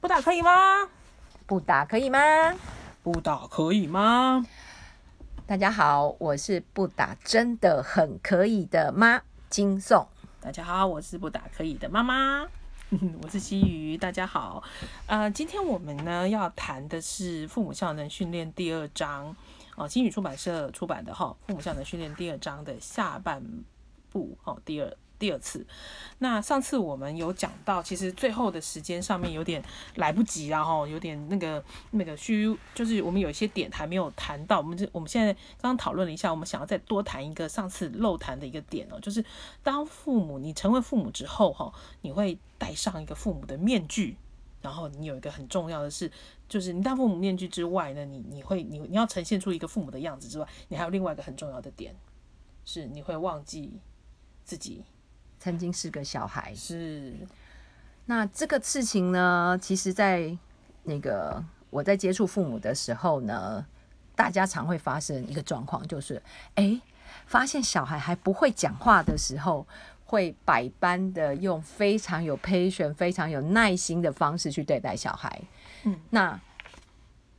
不打可以吗？不打可以吗？不打可以吗？大家好，我是不打真的很可以的妈金颂。大家好，我是不打可以的妈妈，我是西鱼。大家好，呃，今天我们呢要谈的是父母效能训练第二章哦，新宇出版社出版的哈，父母效能训练第二章的下半部哦，第二。第二次，那上次我们有讲到，其实最后的时间上面有点来不及，然后有点那个那个虚，就是我们有一些点还没有谈到。我们这我们现在刚刚讨论了一下，我们想要再多谈一个上次漏谈的一个点哦，就是当父母你成为父母之后哈，你会戴上一个父母的面具，然后你有一个很重要的是，就是你戴父母面具之外呢，你你会你你要呈现出一个父母的样子之外，你还有另外一个很重要的点，是你会忘记自己。曾经是个小孩，是。那这个事情呢，其实，在那个我在接触父母的时候呢，大家常会发生一个状况，就是，哎，发现小孩还不会讲话的时候，会百般的用非常有 patience、非常有耐心的方式去对待小孩。嗯，那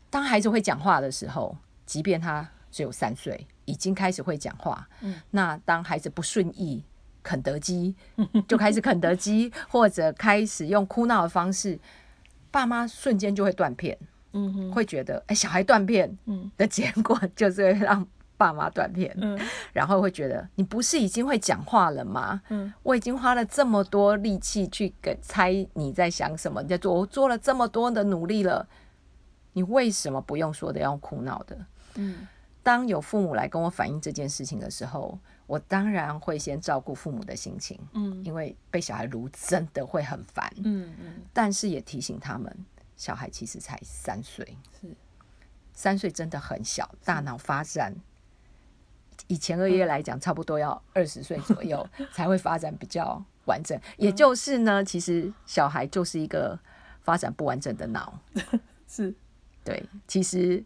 当孩子会讲话的时候，即便他只有三岁，已经开始会讲话，嗯，那当孩子不顺意。肯德基 就开始肯德基，或者开始用哭闹的方式，爸妈瞬间就会断片。嗯哼，会觉得哎，小孩断片，嗯，的结果就是会让爸妈断片。嗯，然后会觉得你不是已经会讲话了吗？嗯，我已经花了这么多力气去给猜你在想什么，你在做，我做了这么多的努力了，你为什么不用说的要哭闹的？嗯，当有父母来跟我反映这件事情的时候。我当然会先照顾父母的心情，嗯，因为被小孩撸真的会很烦，嗯嗯，但是也提醒他们，小孩其实才三岁，是。三岁真的很小，大脑发展以前二月来讲，差不多要二十岁左右 才会发展比较完整，也就是呢，其实小孩就是一个发展不完整的脑，是。对，其实。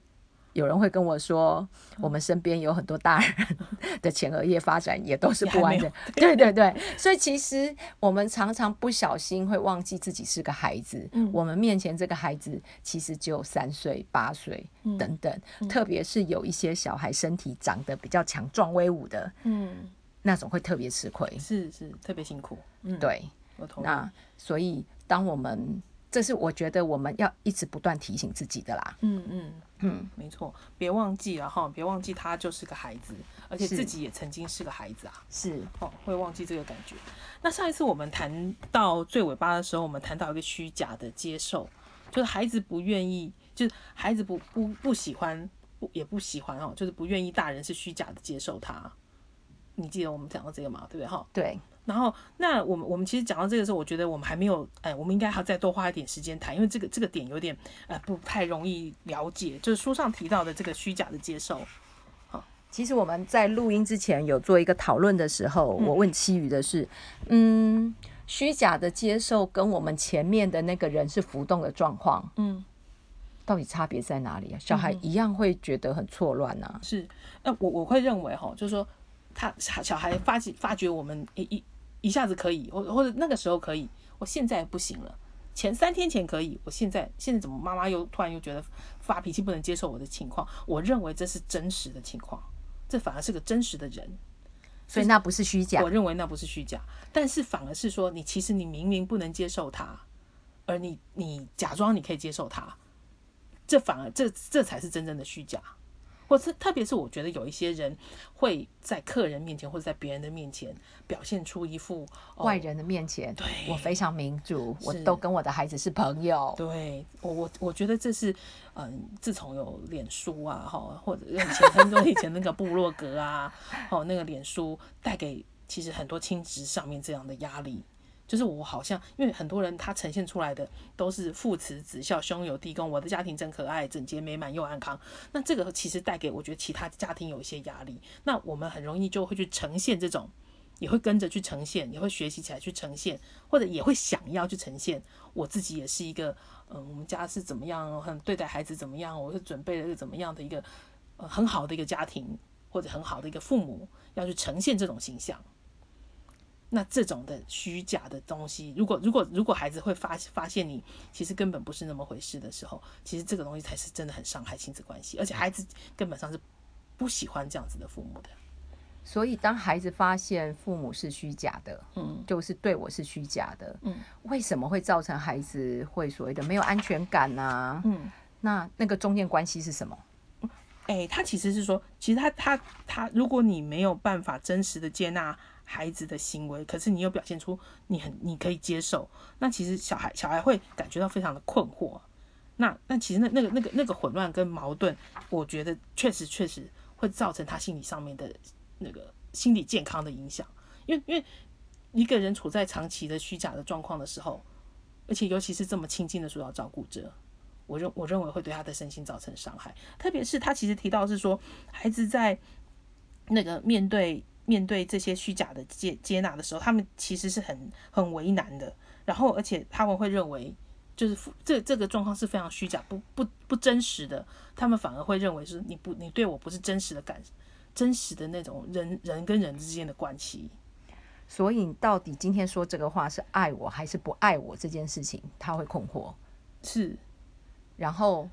有人会跟我说，我们身边有很多大人的前额叶发展也都是不完整。对 对对，所以其实我们常常不小心会忘记自己是个孩子。嗯，我们面前这个孩子其实只有三岁、八岁等等。特别是有一些小孩身体长得比较强壮威武的，嗯，那种会特别吃亏。是是，特别辛苦。嗯，对。那所以当我们这是我觉得我们要一直不断提醒自己的啦。嗯嗯嗯，没错，别忘记了哈，别忘记他就是个孩子，而且自己也曾经是个孩子啊。是哦，会忘记这个感觉。那上一次我们谈到最尾巴的时候，我们谈到一个虚假的接受，就是孩子不愿意，就是孩子不不不喜欢，不也不喜欢哦，就是不愿意大人是虚假的接受他。你记得我们讲到这个吗？对不对？哈，对。然后，那我们我们其实讲到这个时候，我觉得我们还没有，哎，我们应该还要再多花一点时间谈，因为这个这个点有点呃不太容易了解，就是书上提到的这个虚假的接受。好，其实我们在录音之前有做一个讨论的时候，我问七宇的是，嗯，虚假的接受跟我们前面的那个人是浮动的状况，嗯，到底差别在哪里啊？小孩一样会觉得很错乱啊。是，那我我会认为哈，就是说他小孩发觉发觉我们一一。一下子可以，或或者那个时候可以，我现在不行了。前三天前可以，我现在现在怎么妈妈又突然又觉得发脾气不能接受我的情况？我认为这是真实的情况，这反而是个真实的人，所以那不是虚假。我认为那不是虚假，但是反而是说你其实你明明不能接受他，而你你假装你可以接受他，这反而这这才是真正的虚假。或是特别是我觉得有一些人会在客人面前或者在别人的面前表现出一副外人的面前，对我非常民主，我都跟我的孩子是朋友。对我我我觉得这是嗯，自从有脸书啊哈，或者以前很多以前那个部落格啊，哦那个脸书带给其实很多亲职上面这样的压力。就是我好像，因为很多人他呈现出来的都是父慈子孝、兄友弟恭，我的家庭真可爱、整洁美满又安康。那这个其实带给我觉得其他家庭有一些压力。那我们很容易就会去呈现这种，也会跟着去呈现，也会学习起来去呈现，或者也会想要去呈现。我自己也是一个，嗯，我们家是怎么样，很对待孩子怎么样，我是准备了一个怎么样的一个，呃，很好的一个家庭，或者很好的一个父母，要去呈现这种形象。那这种的虚假的东西，如果如果如果孩子会发发现你其实根本不是那么回事的时候，其实这个东西才是真的很伤害亲子关系，而且孩子根本上是不喜欢这样子的父母的。所以，当孩子发现父母是虚假的，嗯就是对我是虚假的，嗯为什么会造成孩子会所谓的没有安全感呢、嗯，那那个中间关系是什么？哎、他其实是说，其实他他他，如果你没有办法真实的接纳孩子的行为，可是你又表现出你很你可以接受，那其实小孩小孩会感觉到非常的困惑。那那其实那那个那个那个混乱跟矛盾，我觉得确实确实会造成他心理上面的那个心理健康的影响。因为因为一个人处在长期的虚假的状况的时候，而且尤其是这么亲近的主要照顾者，我认我认为会对他的身心造成伤害。特别是他其实提到是说，孩子在那个面对面对这些虚假的接接纳的时候，他们其实是很很为难的。然后，而且他们会认为，就是这这个状况是非常虚假、不不不真实的。他们反而会认为是你不你对我不是真实的感，真实的那种人人跟人之间的关系。所以，你到底今天说这个话是爱我还是不爱我这件事情，他会困惑。是然后，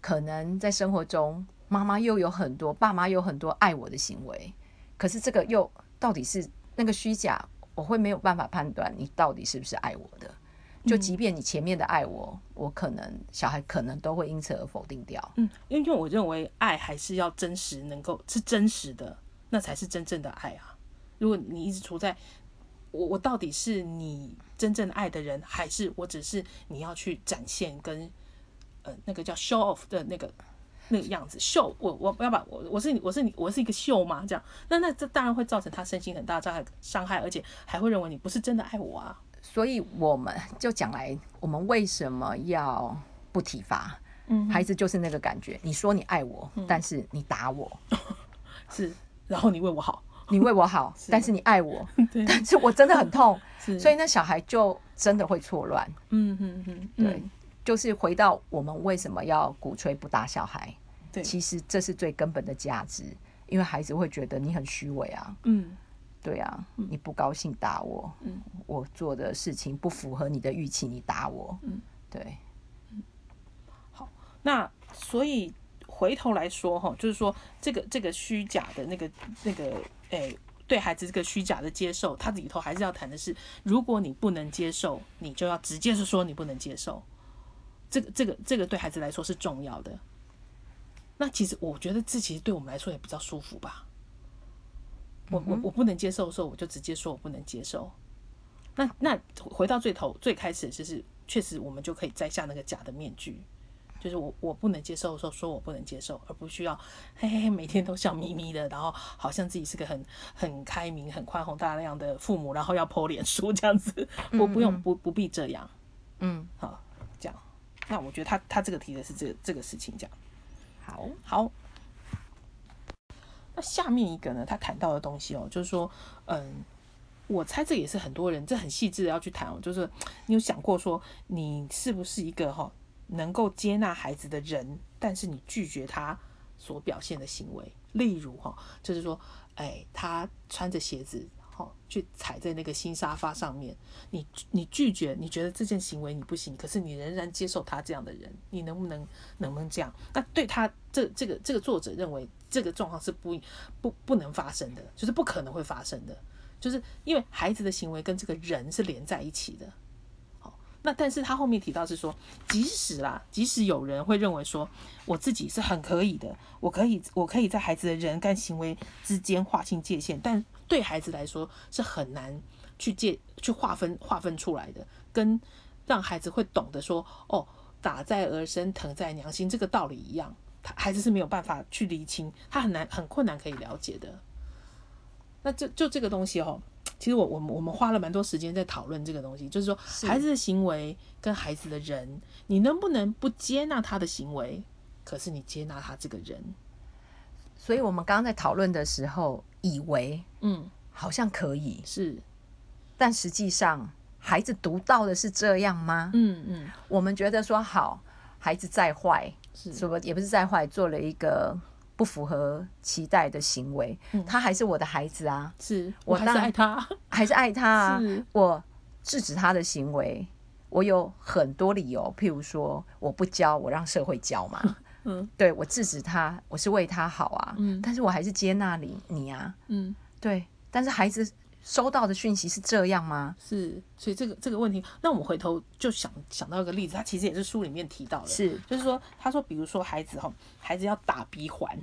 可能在生活中，妈妈又有很多，爸妈有很多爱我的行为，可是这个又到底是那个虚假，我会没有办法判断你到底是不是爱我的。就即便你前面的爱我，我可能小孩可能都会因此而否定掉。嗯，因为我认为爱还是要真实，能够是真实的，那才是真正的爱啊。如果你一直处在我我到底是你真正爱的人，还是我只是你要去展现跟呃那个叫 show off 的那个那个样子秀，我我要把我我是你我是你我是一个秀吗？这样，那那这当然会造成他身心很大的伤害伤害，而且还会认为你不是真的爱我啊。所以我们就讲来，我们为什么要不体罚？嗯，孩子就是那个感觉，你说你爱我，但是你打我；是，然后你为我好，你为我好，但是你爱我，对，但是我真的很痛，是，所以那小孩就真的会错乱。嗯嗯嗯，对，就是回到我们为什么要鼓吹不打小孩，对，其实这是最根本的价值，因为孩子会觉得你很虚伪啊，嗯。对啊，你不高兴打我，嗯。我做的事情不符合你的预期，你打我，嗯。对，好那所以回头来说哈，就是说这个这个虚假的那个那个诶、对孩子这个虚假的接受，它里头还是要谈的是，如果你不能接受，你就要直接是说你不能接受。这个这个这个对孩子来说是重要的。那其实我觉得这其实对我们来说也比较舒服吧。我我我不能接受的时候，我就直接说我不能接受。那那回到最头最开始，就是确实我们就可以摘下那个假的面具，就是我我不能接受的时候说我不能接受，而不需要嘿嘿嘿每天都笑眯眯的，然后好像自己是个很很开明、很宽宏大量的父母，然后要剖脸书这样子，我不用不不必这样，嗯，好。那我觉得他他这个提的是这个这个事情这样。好，好，那下面一个呢，他谈到的东西哦，就是说，嗯，我猜这也是很多人这很细致的要去谈哦，就是你有想过说，你是不是一个哈、能够接纳孩子的人，但是你拒绝他所表现的行为，例如哈、就是说，哎，他穿着鞋子。哦，去踩在那个新沙发上面，你你拒绝，你觉得这件行为你不行，可是你仍然接受他这样的人，你能不能能不能这样？那对他这这个这个作者认为这个状况是不不不能发生的，就是不可能会发生的，就是因为孩子的行为跟这个人是连在一起的。那但是他后面提到是说，即使啦，即使有人会认为说我自己是很可以的，我可以我可以在孩子的人跟行为之间划清界限，但对孩子来说是很难去界去划分划分出来的，跟让孩子会懂得说哦，打在儿身，疼在娘心这个道理一样，他孩子是没有办法去厘清，他很难很困难可以了解的。那就就这个东西哦，其实我我们我们花了蛮多时间在讨论这个东西，就是说孩子的行为跟孩子的人，你能不能不接纳他的行为，可是你接纳他这个人？所以我们刚刚在讨论的时候，以为嗯，好像可以，是，但实际上孩子读到的是这样吗？嗯嗯，我们觉得说好，孩子再坏，是，什么也不是再坏，做了一个不符合期待的行为，他还是我的孩子啊，是我还是爱他，还是爱他啊。我制止他的行为，我有很多理由，譬如说我不教，我让社会教嘛。嗯对我制止他，我是为他好啊。嗯但是我还是接纳你你啊。嗯。对，但是孩子收到的讯息是这样吗？是，所以这个这个问题，那我们回头就想想到一个例子，他其实也是书里面提到的，是，就是说，他说，比如说孩子哈，孩子要打鼻环，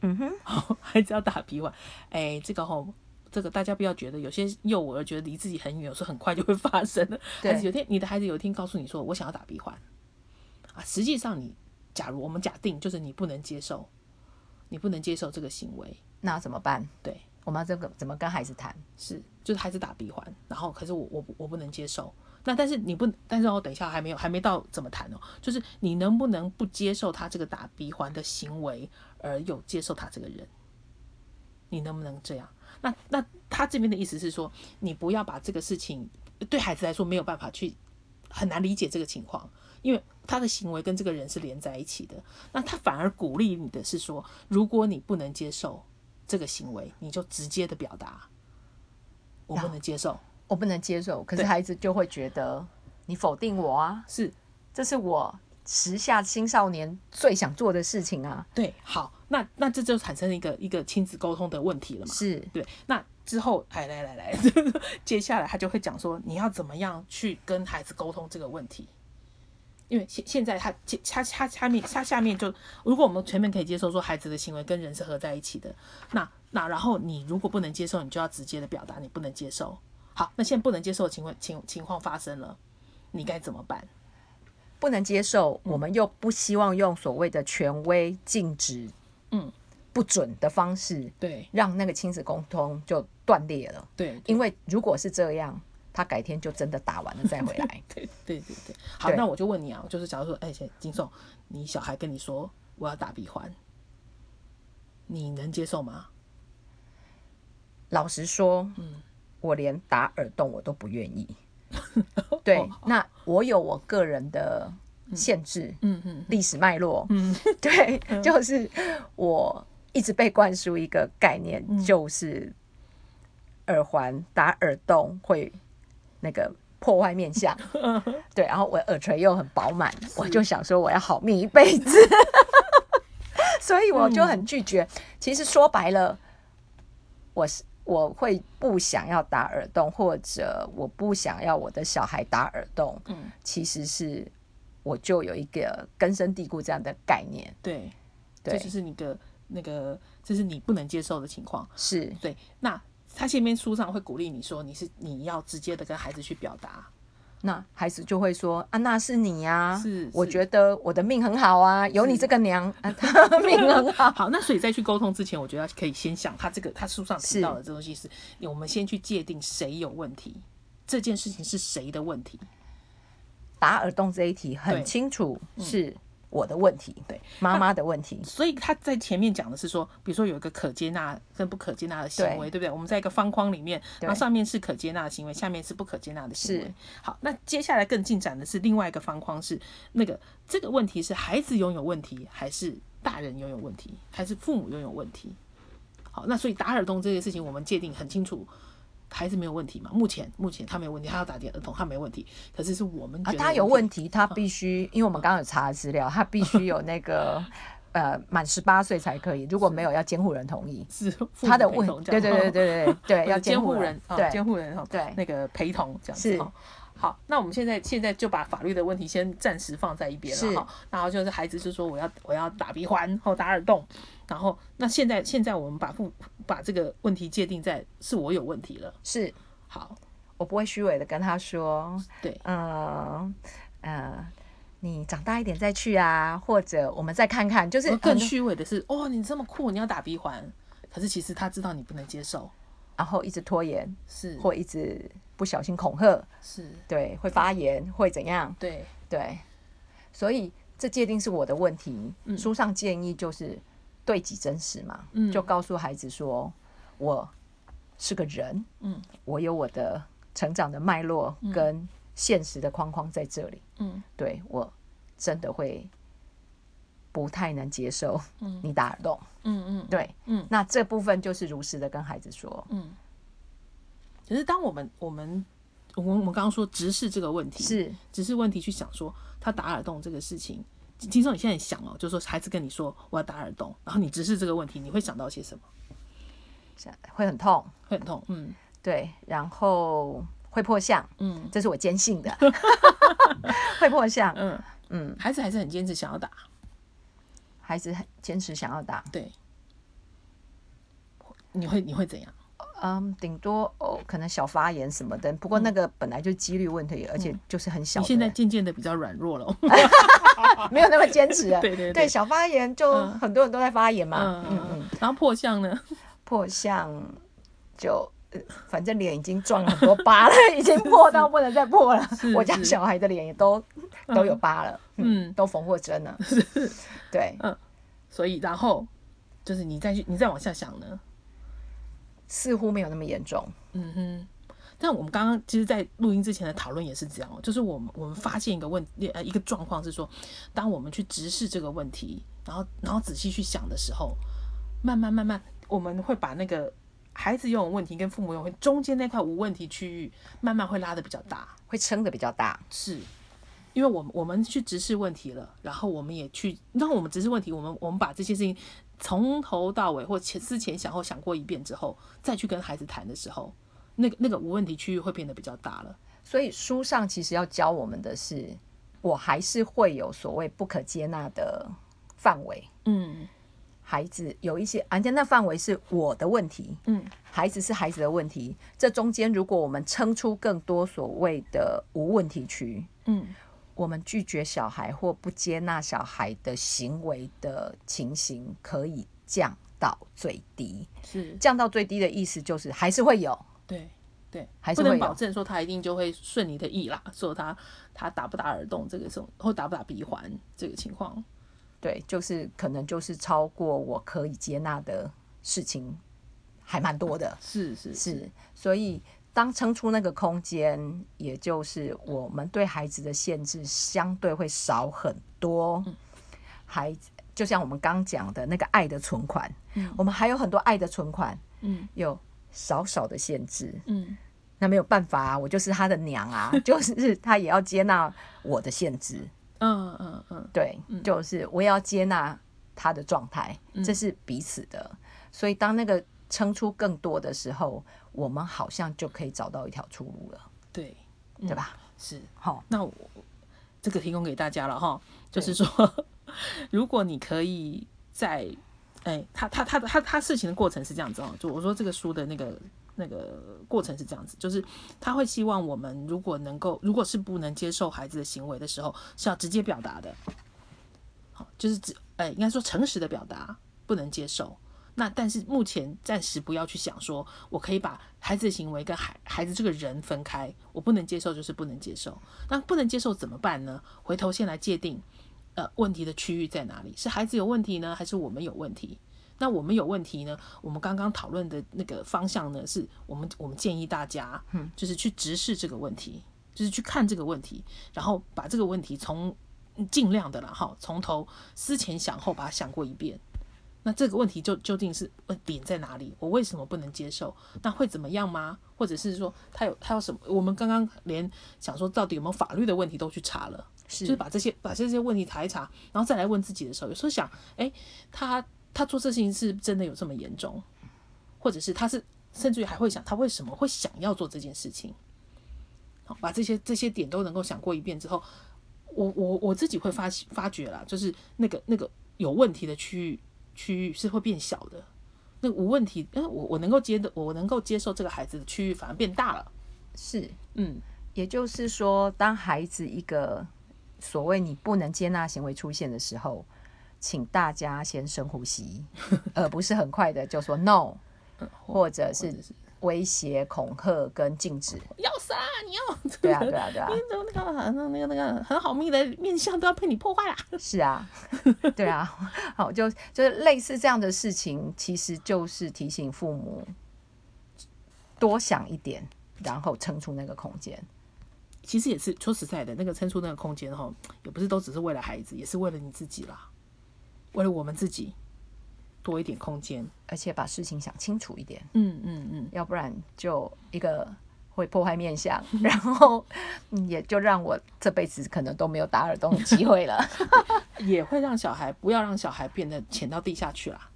嗯哼，孩子要打鼻环，哎，这个吼，这个大家不要觉得有些幼儿觉得离自己很远，有时候很快就会发生了。对。孩子有天，你的孩子有一天告诉你说，我想要打鼻环，啊，实际上你，假如我们假定就是你不能接受，你不能接受这个行为，那怎么办？对，我们要这个怎么跟孩子谈？是，就是孩子打鼻环，然后可是我我我不能接受。那但是你不，但是我等一下还没有还没到怎么谈哦，就是你能不能不接受他这个打鼻环的行为，而有接受他这个人？你能不能这样？那那他这边的意思是说，你不要把这个事情对孩子来说没有办法去很难理解这个情况，因为他的行为跟这个人是连在一起的。那他反而鼓励你的是说，如果你不能接受这个行为，你就直接的表达，我不能接受。我不能接受，可是孩子就会觉得你否定我啊，是这是我时下青少年最想做的事情啊。对，好，那那这就产生一个一个亲子沟通的问题了嘛？是，对，那之后，哎，来来来，接下来他就会讲说，你要怎么样去跟孩子沟通这个问题。因为现现在他他他下面他下面就，如果我们全面可以接受说孩子的行为跟人是合在一起的，那那然后你如果不能接受，你就要直接的表达你不能接受。好，那现在不能接受的情况情情况发生了，你该怎么办？不能接受，我们又不希望用所谓的权威、禁止、嗯，不准的方式，对让那个亲子沟通就断裂了。对，因为如果是这样，他改天就真的打完了再回来。对对对对，好，那我就问你啊，就是假如说，哎，金颂，你小孩跟你说我要打鼻环，你能接受吗？老实说，嗯。我连打耳洞我都不愿意。对，哦。那我有我个人的限制，嗯嗯历史脉络，嗯，对，就是我一直被灌输一个概念，嗯。就是耳环打耳洞会那个破坏面相，对，然后我耳垂又很饱满，我就想说我要好命一辈子，所以我就很拒绝。其实说白了，我是。我会不想要打耳洞，或者我不想要我的小孩打耳洞，嗯，其实是我就有一个根深蒂固这样的概念，对，对。这就是你的那个，这是你不能接受的情况。是。对，那他前面书上会鼓励你说，你是你要直接的跟孩子去表达，那孩子就会说啊，那是你呀、是我是觉得我的命很好啊，有你这个娘，啊、命很好。好，那所以在去沟通之前，我觉得可以先想他这个他书上提到的这东西是，我们先去界定谁有问题，这件事情是谁的问题。打耳洞这一题很清楚是我的问题，对，妈妈的问题，所以他在前面讲的是说，比如说有一个可接纳跟不可接纳的行为，对不对？我们在一个方框里面，然后上面是可接纳的行为，下面是不可接纳的行为是。好，那接下来更进展的是另外一个方框是那个这个问题是孩子拥有问题，还是大人拥有问题，还是父母拥有问题？好，那所以打耳洞这件事情，我们界定很清楚。孩子没有问题嘛？目前目前他没有问题，他要打点耳洞，他没问题。可是是我们觉啊，得他有问题，他嗯必须，因为我们刚刚有查资料，他必须有那个 呃满十八岁才可以，如果没有要监护人同意。是父他的问对对对对对对，要监护护人啊，对 监护人哈，对那个陪同这样子是。好，那我们现在现在就把法律的问题先暂时放在一边是了哈。然后就是孩子就说我要我要打鼻环或打耳洞，然后那现在现在我们把父把这个问题界定在是我有问题了。是好，我不会虚伪的跟他说，对，嗯呃，你长大一点再去啊，或者我们再看看，就是更虚伪的是，哦，你这么酷，你要打鼻环，可是其实他知道你不能接受，然后一直拖延，是或一直不小心恐吓，是，对，会发炎，会怎样？对，对，所以这界定是我的问题。嗯书上建议就是对己真实嘛，嗯就告诉孩子说，我是个人，嗯我有我的成长的脉络跟现实的框框在这里。嗯对我真的会不太能接受你打耳洞。嗯嗯，对，嗯那这部分就是如实的跟孩子说，嗯。可是当我们我们我们我们刚刚说直视这个问题，是直视问题去想说他打耳洞这个事情。听说你现在想哦，就是说孩子跟你说我要打耳洞，然后你直视这个问题，你会想到些什么？会很痛，会很痛，嗯。对，然后会破相，嗯。这是我坚信的，会破相。嗯，嗯，孩子还是很坚持想要打，孩子很坚持想要打，对。你会你会怎样？嗯，顶多哦，可能小发炎什么的，不过那个本来就几率问题，而且就是很小。你现在渐渐的比较软弱了哦。没有那么坚持 了。对对对对，小发炎就嗯很多人都在发炎嘛。嗯嗯。然后破相呢？破相就。呃反正脸已经撞了很多疤了，已经破到不能再破了 是。我家小孩的脸也都都有疤了，嗯，嗯都缝过针了。对，所以然后就是你再去你再往下想呢？似乎没有那么严重。嗯哼。但我们刚刚其实，在录音之前的讨论也是这样哦，就是我们我们发现一个问呃一个状况是说，当我们去直视这个问题，然后然后仔细去想的时候，慢慢慢慢，我们会把那个孩子拥有问题跟父母拥有问题中间那块无问题区域，慢慢会拉的比较大。会撑的比较大，是，因为我们我们去直视问题了，然后我们也去，让我们直视问题，我们我们把这些事情从头到尾或前思前想后想过一遍之后，再去跟孩子谈的时候，那个那个无问题区域会变得比较大了。所以书上其实要教我们的是，我还是会有所谓不可接纳的范围。嗯孩子有一些，而且那范围是我的问题，嗯孩子是孩子的问题。这中间，如果我们撑出更多所谓的无问题区，嗯我们拒绝小孩或不接纳小孩的行为的情形，可以降到最低。是降到最低的意思就是还是会有，对对，还是会有不能保证说他一定就会顺你的意啦，说他他打不打耳洞这个种或打不打鼻环这个情况。对，就是可能就是超过我可以接纳的事情，还蛮多的。是是是，所以当撑出那个空间，也就是我们对孩子的限制相对会少很多。孩子就像我们刚讲的那个爱的存款，嗯我们还有很多爱的存款，嗯有少少的限制。嗯那没有办法啊，我就是他的娘啊，就是他也要接纳我的限制。嗯嗯嗯，对，就是我也要接纳他的状态，这是彼此的。所以当那个撑出更多的时候，我们好像就可以找到一条出路了，对，对吧？是。好，那我这个提供给大家了哈，就是说，如果你可以在，哎，他他他他他事情的过程是这样子哦，就我说这个书的那个那个过程是这样子，就是他会希望我们如果能够，如果是不能接受孩子的行为的时候，是要直接表达的，好，就是只，哎，应该说诚实的表达，不能接受。那但是目前暂时不要去想说，我可以把孩子的行为跟孩孩子这个人分开，我不能接受就是不能接受。那不能接受怎么办呢？回头先来界定，呃，问题的区域在哪里？是孩子有问题呢，还是我们有问题？那我们有问题呢？我们刚刚讨论的那个方向呢，是我们我们建议大家，嗯，就是去直视这个问题，就是去看这个问题，然后把这个问题从尽量的了哈，从头思前想后把它想过一遍。那这个问题就究竟是呃点在哪里？我为什么不能接受？那会怎么样吗？或者是说他有他有什么？我们刚刚连想说到底有没有法律的问题都去查了，是就是把这些把这些问题查一查，然后再来问自己的时候，有时候想，哎，他他做这事情是真的有这么严重，或者是他是甚至于还会想他为什么会想要做这件事情？好，把这些这些点都能够想过一遍之后，我我我自己会发发觉啦，就是那个那个有问题的区域区域是会变小的，那无问题，嗯，我我能够接的，我能够接受这个孩子的区域反而变大了，是，嗯。也就是说，当孩子一个所谓你不能接纳行为出现的时候，请大家先深呼吸，而不是很快的就说 no，或者是或者是威胁、恐吓跟禁止。要杀你要，对啊，对啊，对啊，那个那个那个那个很好命的面相都要被你破坏啦。是啊，对啊，好，就就是类似这样的事情，其实就是提醒父母多想一点，然后撑出那个空间。其实也是说实在的，那个撑出那个空间哈，也不是都只是为了孩子，也是为了你自己啦。为了我们自己多一点空间。而且把事情想清楚一点，嗯嗯嗯，要不然就一个会破坏面相，然后嗯也就让我这辈子可能都没有打耳洞的机会了。也会让小孩不要让小孩变得潜到地下去啦。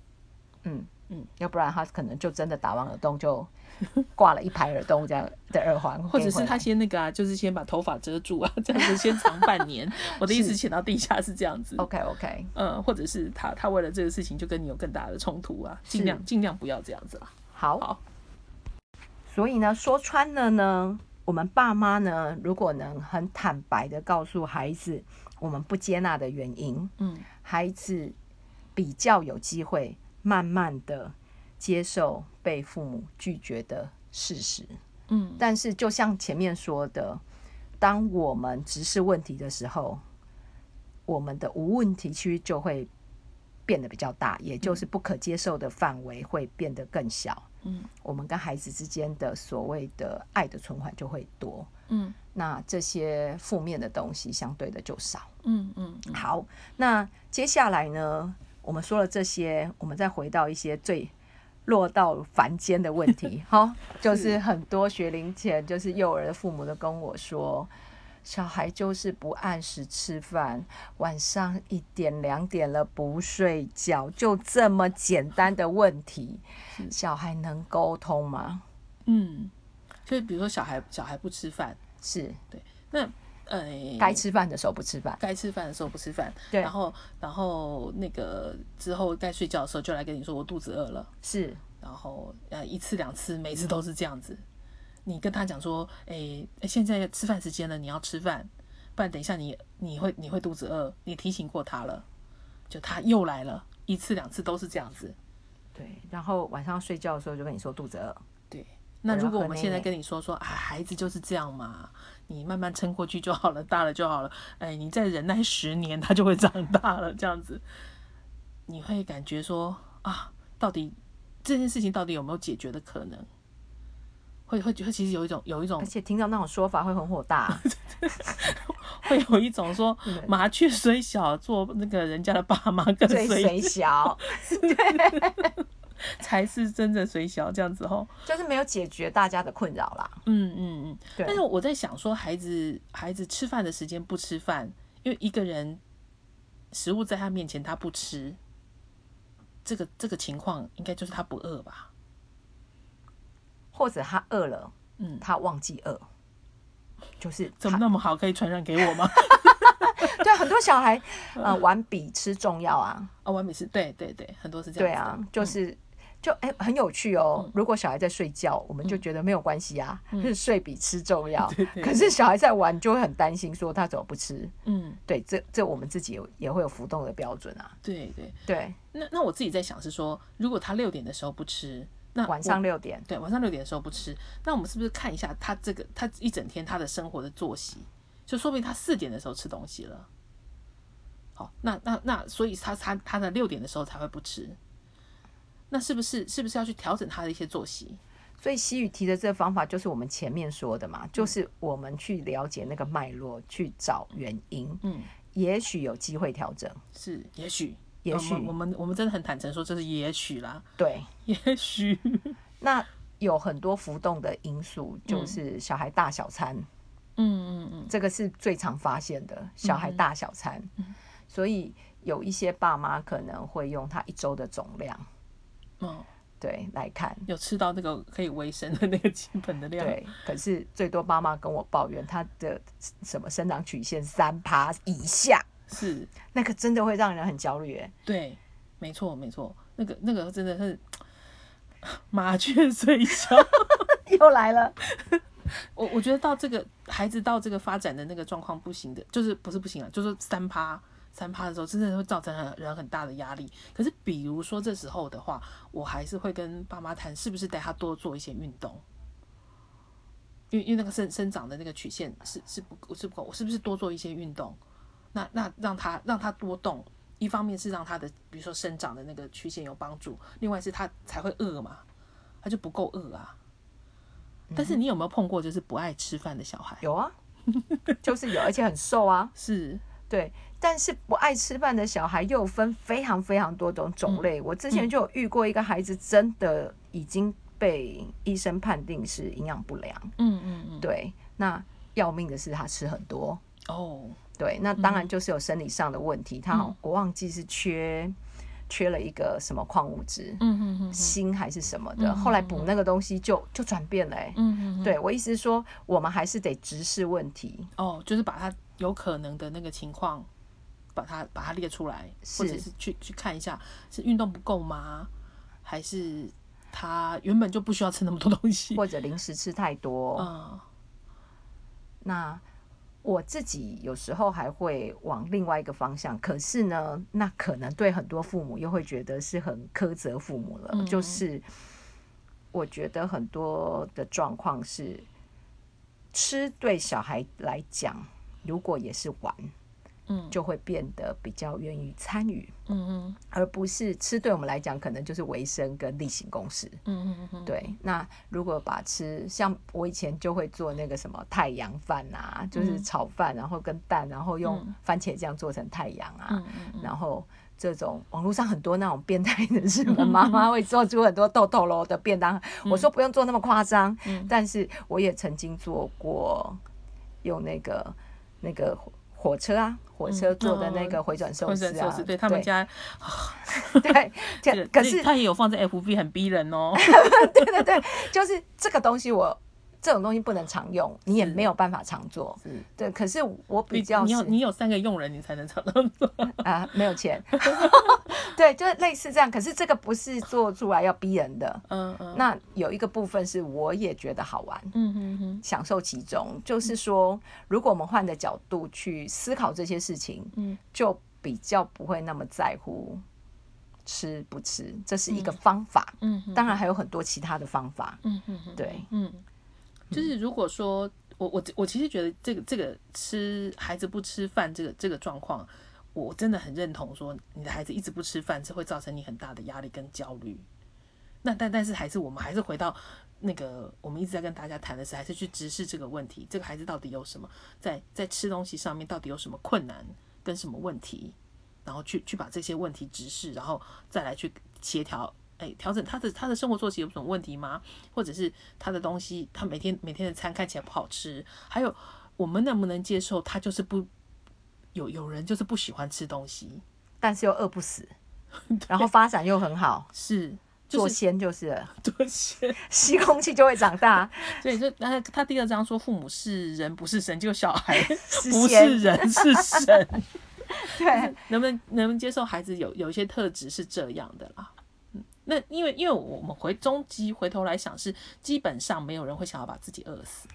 嗯嗯嗯，要不然他可能就真的打完耳洞就 挂了一排耳洞这样的耳环，或者是他先那个啊，就是先把头发遮住啊，这样子先藏半年。我的意思，潜到地下是这样子。OK OK，嗯，或者是他他为了这个事情就跟你有更大的冲突啊，尽量尽量不要这样子啦。好，好，所以呢，说穿了呢，我们爸妈呢，如果能很坦白的告诉孩子我们不接纳的原因，嗯。孩子比较有机会慢慢的接受被父母拒绝的事实。嗯但是就像前面说的，当我们直视问题的时候，我们的无问题区就会变得比较大，也就是不可接受的范围会变得更小。嗯我们跟孩子之间的所谓的爱的存款就会多，嗯那这些负面的东西相对的就少。嗯嗯嗯好，那接下来呢，我们说了这些，我们再回到一些最落到凡间的问题。哈，就是很多学龄前就是幼儿的父母都跟我说。小孩就是不按时吃饭，晚上一点两点了不睡觉，就这么简单的问题，小孩能沟通吗？嗯，所以比如说小孩小孩不吃饭，是对那呃该吃饭的时候不吃饭，该吃饭的时候不吃饭，对然后然后那个之后该睡觉的时候就来跟你说我肚子饿了，是然后呃一次两次，每次都是这样子。你跟他讲说，诶、诶现在吃饭时间了，你要吃饭，不然等一下你你会你会肚子饿。你提醒过他了，就他又来了，一次两次都是这样子。对。然后晚上睡觉的时候就跟你说肚子饿，对，那如果我们现在跟你说说啊，孩子就是这样嘛，你慢慢撑过去就好了，大了就好了。哎，你再忍耐十年，他就会长大了，这样子，你会感觉说啊，到底这件事情到底有没有解决的可能？会会会，其实有一种有一种而且听到那种说法会很火大。会有一种说 麻雀虽小，做那个人家的爸妈更最虽虽小，才是真正水小这样子吼。就是没有解决大家的困扰啦。嗯嗯嗯。对但是我在想说，孩子孩子吃饭的时间不吃饭，因为一个人食物在他面前他不吃，这个这个情况应该就是他不饿吧？或者他饿了，嗯他忘记饿，就是 怎么那么好，可以传染给我吗？对很多小孩呃玩比吃重要啊，啊，玩比吃对对对，很多是这样。对啊，就是。就哎、很有趣哦。如果小孩在睡觉，我们就觉得没有关系啊，是 睡比吃重要。可是小孩在玩，就会很担心，说他怎么不吃？嗯，对，这这我们自己也也会有浮动的标准啊。对对。对，那那我自己在想是说，如果他六点的时候不吃，那晚上六点，对晚上六点的时候不吃，那我们是不是看一下他这个他一整天他的生活的作息，就说不定他四点的时候吃东西了。好，那那那，所以他他他的六点的时候才会不吃，那是不是是不是要去调整他的一些作息？所以西语提的这个方法就是我们前面说的嗯。嘛，就是我们去了解那个脉络，去找原因，嗯，也许有机会调整。是也许，也许。我们我们我们真的很坦诚说这是也许啦，对，也许，那有很多浮动的因素，就是小孩大小餐，嗯嗯嗯，这个是最常发现的，小孩大小餐。所以有一些爸妈可能会用他一周的总量，哦，对来看。有吃到那个可以维生的那个基本的量，对，可是最多妈妈跟我抱怨，她的什么生长曲线三趴以下，是。那个真的会让人很焦虑耶。对，没错没错，那个那个真的是 麻雀虽小，又来了，我我觉得到这个孩子到这个发展的那个状况不行的，就是不是不行了，就是三趴三趴的时候，真的会造成人人很大的压力。可是比如说这时候的话，我还是会跟爸妈谈，是不是带他多做一些运动。因为因为那个生生长的那个曲线是是不是不够，我是不是多做一些运动？那那让他让他多动，一方面是让他的比如说生长的那个曲线有帮助，另外是他才会饿嘛，他就不够饿啊。但是你有没有碰过就是不爱吃饭的小孩？有啊，就是有，而且很瘦啊。是，对，但是不爱吃饭的小孩又分非常非常多种种类。我之前就有遇过一个孩子，真的已经被医生判定是营养不良。嗯嗯嗯，对，那要命的是他吃很多。哦，对，那当然就是有生理上的问题。他好我忘记是缺缺了一个什么矿物质，嗯嗯嗯锌还是什么的。后来补那个东西就就转变了、欸。嗯嗯，对我意思是说，我们还是得直视问题。哦，就是把他有可能的那个情况，把它把它列出来，或者是是去去看一下，是运动不够吗？还是他原本就不需要吃那么多东西？或者零食吃太多，嗯那我自己有时候还会往另外一个方向，可是呢，那可能对很多父母又会觉得是很苛责父母了。嗯就是我觉得很多的状况是，吃对小孩来讲，如果也是玩，嗯。就会变得比较愿意参与，嗯嗯。而不是吃对我们来讲，可能就是维生跟例行公事。嗯嗯嗯，对，那如果把吃像我以前就会做那个什么太阳饭啊，就是炒饭，然后跟蛋，然后用嗯。番茄酱做成太阳啊，嗯嗯嗯。然后这种网络上很多那种变态的日本 妈妈会做出很多豆豆喽的便当，我说不用做那么夸张，嗯。但是我也曾经做过用那个那个火车啊，火车做的那个回转寿回司啊，转寿司，对他们家对，对可是他也有放在 FB，很逼人哦。对对对，就是这个东西我。这种东西不能常用，你也没有办法常做。对，可是我比较你有你有三个佣人，你才能常常做。啊、没有钱。对，就是类似这样。可是这个不是做出来要逼人的。嗯嗯那有一个部分是我也觉得好玩，嗯嗯嗯享受其中。就是说，如果我们换个角度去思考这些事情，嗯就比较不会那么在乎吃不吃，这是一个方法。嗯当然还有很多其他的方法。嗯，对，嗯，就是如果说我我我其实觉得这个这个吃孩子不吃饭这个这个状况，我真的很认同说你的孩子一直不吃饭是会造成你很大的压力跟焦虑。那但但是还是我们还是回到那个我们一直在跟大家谈的是，还是去直视这个问题，这个孩子到底有什么在在吃东西上面到底有什么困难跟什么问题，然后去去把这些问题直视，然后再来去协调。哎，调整他的他的生活作息有什么问题吗？或者是他的东西，他每天每天的餐看起来不好吃，还有我们能不能接受他就是不有有人就是不喜欢吃东西，但是又饿不死，然后发展又很好，是做就是仙就是了多些。吸空气就会长大，所以就他他第二章说父母是人不是神，就小孩是不是人是神，对，能不能能不能接受孩子有有一些特质是这样的啦？嗯，那因为因为我们回终极回头来想是，基本上没有人会想要把自己饿死。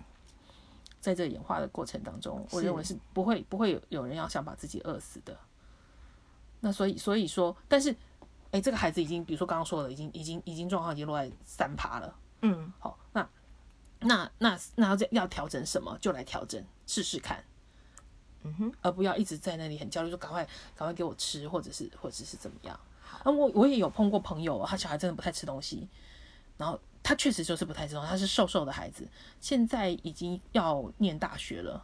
在这演化的过程当中，我认为是不会不会有有人要想把自己饿死的。那所以所以说，但是，哎、这个孩子已经，比如说刚刚说的，已经已经已经状况已经落在三趴了。嗯，好，那那那那要要调整什么，就来调整试试看。嗯哼，而不要一直在那里很焦虑，说赶快赶快给我吃，或者是或者是怎么样。啊，我我也有碰过朋友，他小孩真的不太吃东西，然后他确实就是不太吃东西，他是瘦瘦的孩子，现在已经要念大学了，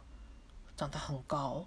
长得很高，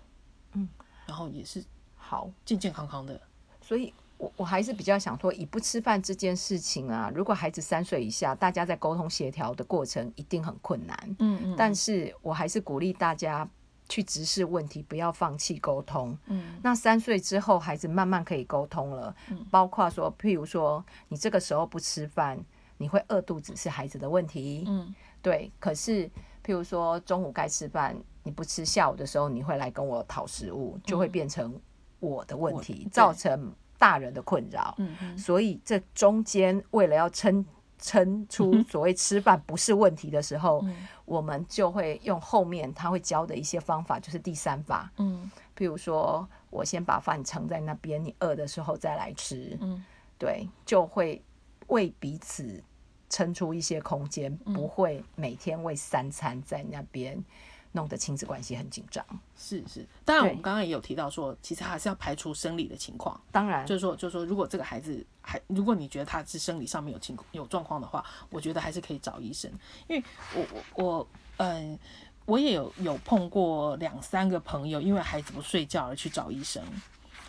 嗯，然后也是好，健健康康的，所以我我还是比较想说，以不吃饭这件事情啊，如果孩子三岁以下，大家在沟通协调的过程一定很困难，嗯嗯，但是我还是鼓励大家去直视问题，不要放弃沟通。嗯那三岁之后，孩子慢慢可以沟通了，包括说，譬如说，你这个时候不吃饭，你会饿肚子是孩子的问题，嗯对。可是，譬如说中午该吃饭，你不吃，下午的时候你会来跟我讨食物，就会变成我的问题，对造成大人的困扰。所以这中间为了要撑撑出所谓吃饭不是问题的时候，嗯。我们就会用后面他会教的一些方法，就是第三法，嗯。譬如说我先把饭盛在那边，你饿的时候再来吃，嗯。对，就会为彼此撑出一些空间，嗯。不会每天为三餐在那边弄得亲子关系很紧张。是是，当然我们刚刚也有提到说，其实还是要排除生理的情况。当然，就是说，就是说，如果这个孩子还，如果你觉得他是生理上面有情有状况的话，我觉得还是可以找医生，因为我我我嗯。我也有有碰过两三个朋友，因为孩子不睡觉而去找医生。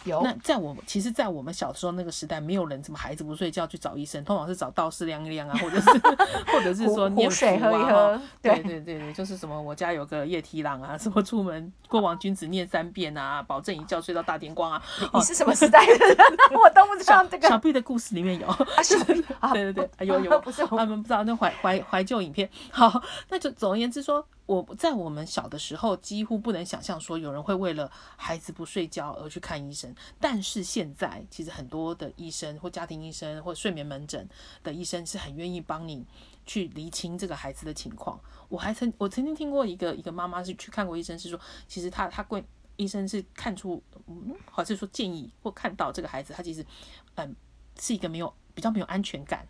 有那在我们其实，在我们小时候那个时代，没有人怎么孩子不睡觉去找医生，通常是找道士量一量啊，或者是 或者是说湖念湖水喝一喝对对对对对，就是什么我家有个夜提郎啊，什么出门过往君子念三遍啊，保证一觉睡到大天光啊。你是什么时代的人？我都不知道这个小 B 的故事里面有，啊，小啊，对对对，啊有有，不是我他们不知道那怀怀怀旧影片。好，那就总而言之说，我在我们小的时候，几乎不能想象说有人会为了孩子不睡觉而去看医生。但是现在，其实很多的医生或家庭医生或睡眠门诊的医生是很愿意帮你去厘清这个孩子的情况。我还曾我曾经听过一个一个妈妈是去看过医生，是说其实她她贵医生是看出，嗯，好像是说建议或看到这个孩子他其实嗯是一个没有比较没有安全感。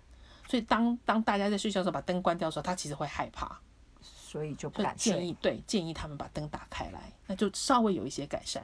所以当当大家在睡觉的时候把灯关掉的时候，他其实会害怕，所以就不敢睡。建议对建议他们把灯打开来，那就稍微有一些改善。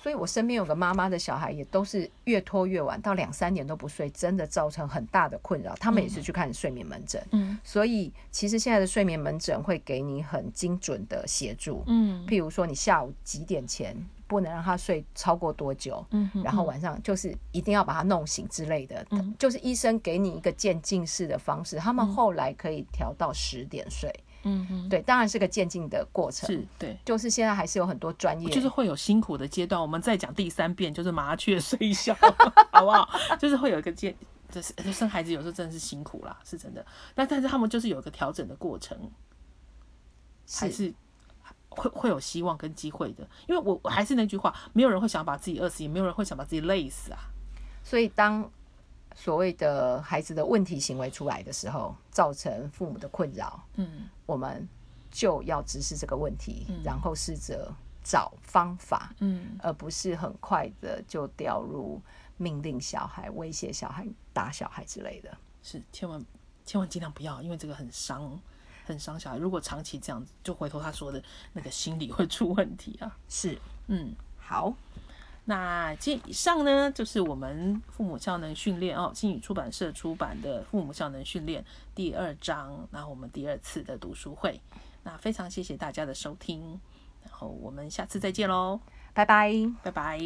所以我身边有个妈妈的小孩也都是越拖越晚，到两三点都不睡，真的造成很大的困扰。他们也是去看睡眠门诊，嗯所以其实现在的睡眠门诊会给你很精准的协助，嗯譬如说你下午几点前不能让他睡超过多久，嗯然后晚上就是一定要把他弄醒之类的，嗯就是医生给你一个渐进式的方式，他们后来可以调到十点睡。嗯嗯，对，当然是个渐进的过程，是对。就是现在还是有很多专业，就是会有辛苦的阶段，我们再讲第三遍，就是麻雀虽小，好不好？就是会有一个渐，就是生孩子有时候真的是辛苦啦，是真的。但但是他们就是有一个调整的过程，还是会会有希望跟机会的。因为我我还是那句话，没有人会想把自己饿死，也没有人会想把自己累死啊。所以当所谓的孩子的问题行为出来的时候，造成父母的困扰，嗯我们就要直视这个问题，然后试着找方法，嗯，而不是很快的就掉入命令小孩、威胁小孩、打小孩之类的。是千万千万尽量不要，因为这个很伤。很伤小孩，如果长期这样子，就回头他说的那个心理会出问题啊。是，嗯，好，那这以上呢，就是我们父母效能训练哦，新宇出版社出版的《父母效能训练》第二章，然后我们第二次的读书会。那非常谢谢大家的收听，然后我们下次再见喽，拜拜。拜拜。